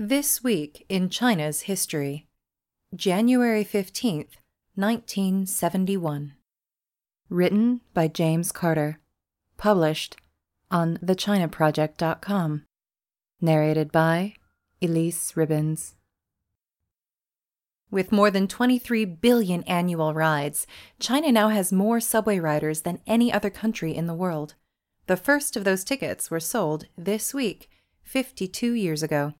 This week in China's history, January 15th, 1971. Written by James Carter. Published on thechinaproject.com. Narrated by Elyse Ribbons. With more than 23 billion annual rides, China now has more subway riders than any other country in the world. The first of those tickets were sold this week, 52 years ago.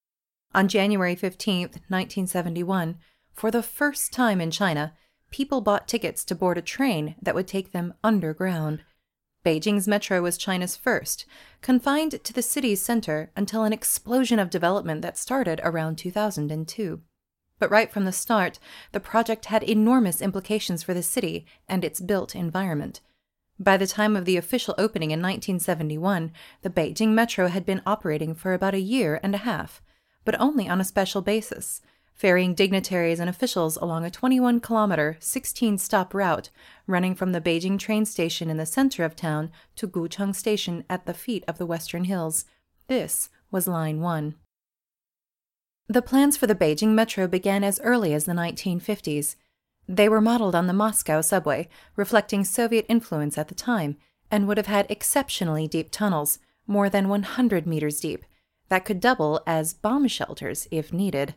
On January 15, 1971, for the first time in China, people bought tickets to board a train that would take them underground. Beijing's metro was China's first, confined to the city's center until an explosion of development that started around 2002. But right from the start, the project had enormous implications for the city and its built environment. By the time of the official opening in 1971, the Beijing metro had been operating for about a year and a half but only on a special basis, ferrying dignitaries and officials along a 21 kilometer, 16 stop route running from the Beijing train station in the center of town to Gucheng Station at the feet of the Western Hills. This was Line 1. The plans for the Beijing metro began as early as the 1950s. They were modeled on the Moscow subway, reflecting Soviet influence at the time, and would have had exceptionally deep tunnels, more than 100 meters deep, that could double as bomb shelters if needed.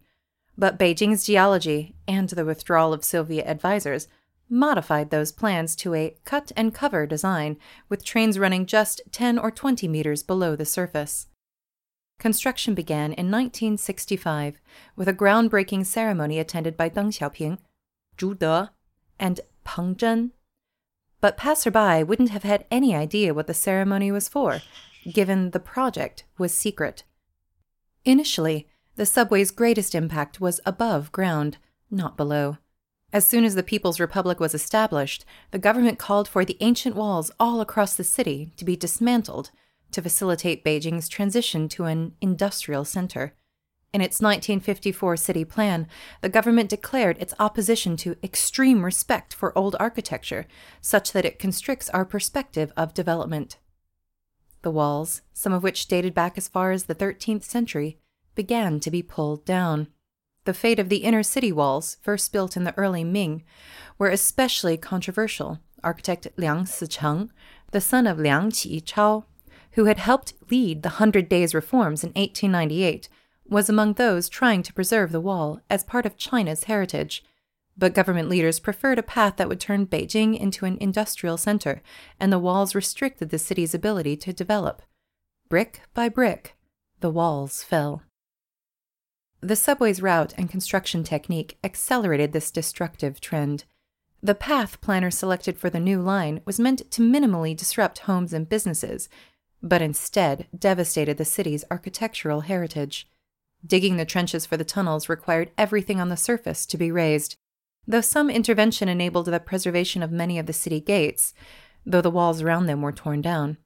But Beijing's geology and the withdrawal of Soviet advisors modified those plans to a cut and cover design, with trains running just 10 or 20 meters below the surface. Construction began in 1965 with a groundbreaking ceremony attended by Deng Xiaoping, Zhu De, and Peng Zhen. But passerby wouldn't have had any idea what the ceremony was for, given the project was secret. Initially, the subway's greatest impact was above ground, not below. As soon as the People's Republic was established, the government called for the ancient walls all across the city to be dismantled to facilitate Beijing's transition to an industrial center. In its 1954 city plan, the government declared its opposition to extreme respect for old architecture, such that it constricts our perspective of development. The walls, some of which dated back as far as the 13th century, began to be pulled down. The fate of the inner city walls, first built in the early Ming, were especially controversial. Architect Liang Sicheng, the son of Liang Qichao, who had helped lead the Hundred Days reforms in 1898, was among those trying to preserve the wall as part of China's heritage but government leaders preferred a path that would turn Beijing into an industrial center, and the walls restricted the city's ability to develop. Brick by brick, the walls fell. The subway's route and construction technique accelerated this destructive trend. The path planners selected for the new line was meant to minimally disrupt homes and businesses, but instead devastated the city's architectural heritage. Digging the trenches for the tunnels required everything on the surface to be razed, Though some intervention enabled the preservation of many of the city gates, though the walls around them were torn down.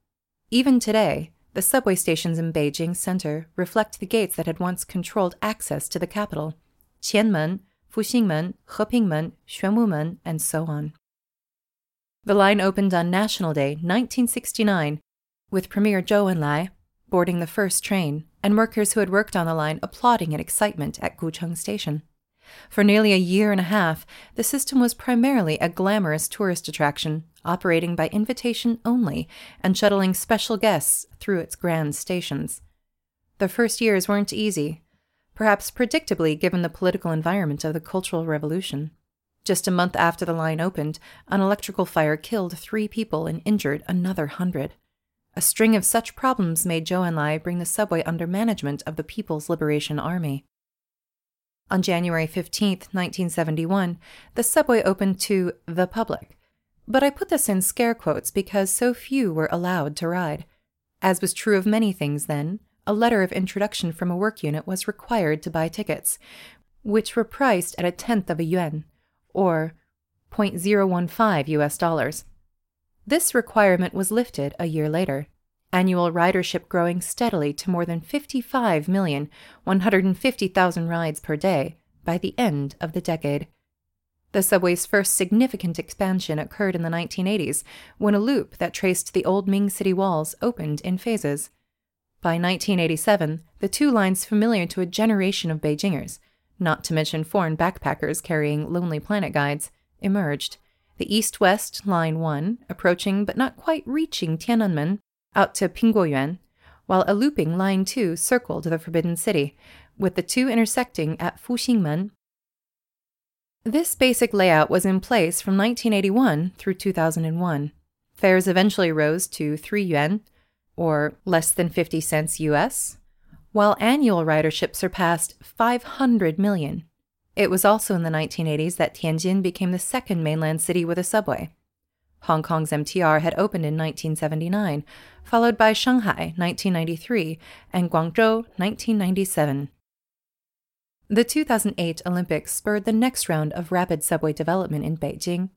Even today, the subway stations in Beijing center reflect the gates that had once controlled access to the capital Qianmen, Fuxingmen, Hepingmen, Xuanwumen, and so on. The line opened on National Day 1969 with Premier Zhou Enlai boarding the first train and workers who had worked on the line applauding in excitement at Gucheng Station. For nearly a year and a half, the system was primarily a glamorous tourist attraction, operating by invitation only and shuttling special guests through its grand stations. The first years weren't easy, perhaps predictably given the political environment of the Cultural Revolution. Just a month after the line opened, an electrical fire killed three people and injured another hundred. A string of such problems made Zhou Enlai bring the subway under management of the People's Liberation Army. On January 15, 1971, the subway opened to the public. But I put this in scare quotes because so few were allowed to ride. As was true of many things then, a letter of introduction from a work unit was required to buy tickets, which were priced at a tenth of a yuan, or 0.015 US dollars. This requirement was lifted a year later, annual ridership growing steadily to more than 55,150,000 rides per day by the end of the decade. The subway's first significant expansion occurred in the 1980s when a loop that traced the old Ming City walls opened in phases. By 1987, the two lines familiar to a generation of Beijingers, not to mention foreign backpackers carrying Lonely Planet guides, emerged. The east west Line 1, approaching but not quite reaching Tiananmen, out to Pingguoyuan, while a looping Line 2 circled the Forbidden City, with the two intersecting at Fuxingmen this basic layout was in place from 1981 through 2001. Fares eventually rose to 3 yuan, or less than 50 cents US, while annual ridership surpassed 500 million. It was also in the 1980s that Tianjin became the second mainland city with a subway. Hong Kong's MTR had opened in 1979, followed by Shanghai 1993 and Guangzhou 1997. The 2008 Olympics spurred the next round of rapid subway development in Beijing.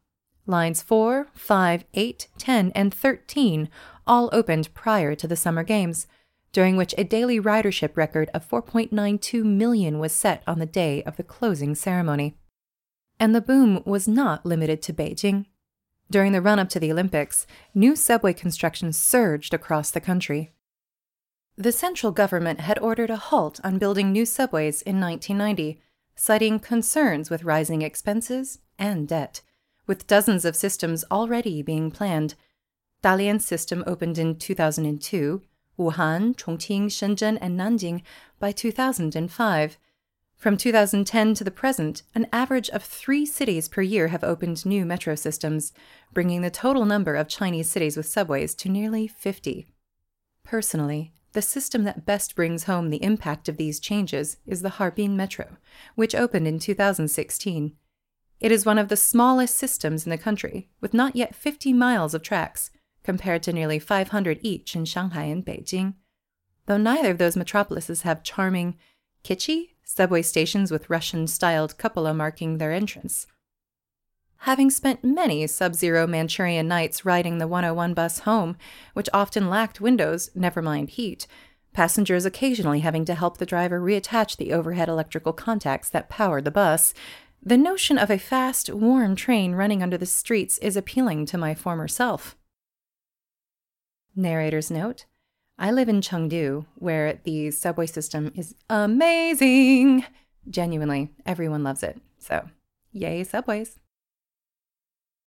Lines 4, 5, 8, 10, and 13 all opened prior to the Summer Games, during which a daily ridership record of 4.92 million was set on the day of the closing ceremony. And the boom was not limited to Beijing. During the run up to the Olympics, new subway construction surged across the country. The central government had ordered a halt on building new subways in 1990, citing concerns with rising expenses and debt, with dozens of systems already being planned. Dalian's system opened in 2002, Wuhan, Chongqing, Shenzhen, and Nanjing by 2005. From 2010 to the present, an average of three cities per year have opened new metro systems, bringing the total number of Chinese cities with subways to nearly 50. Personally, the system that best brings home the impact of these changes is the Harbin Metro, which opened in 2016. It is one of the smallest systems in the country, with not yet 50 miles of tracks, compared to nearly 500 each in Shanghai and Beijing. Though neither of those metropolises have charming, kitschy subway stations with Russian styled cupola marking their entrance. Having spent many sub zero Manchurian nights riding the 101 bus home, which often lacked windows, never mind heat, passengers occasionally having to help the driver reattach the overhead electrical contacts that powered the bus, the notion of a fast, warm train running under the streets is appealing to my former self. Narrator's note I live in Chengdu, where the subway system is amazing. Genuinely, everyone loves it. So, yay, subways.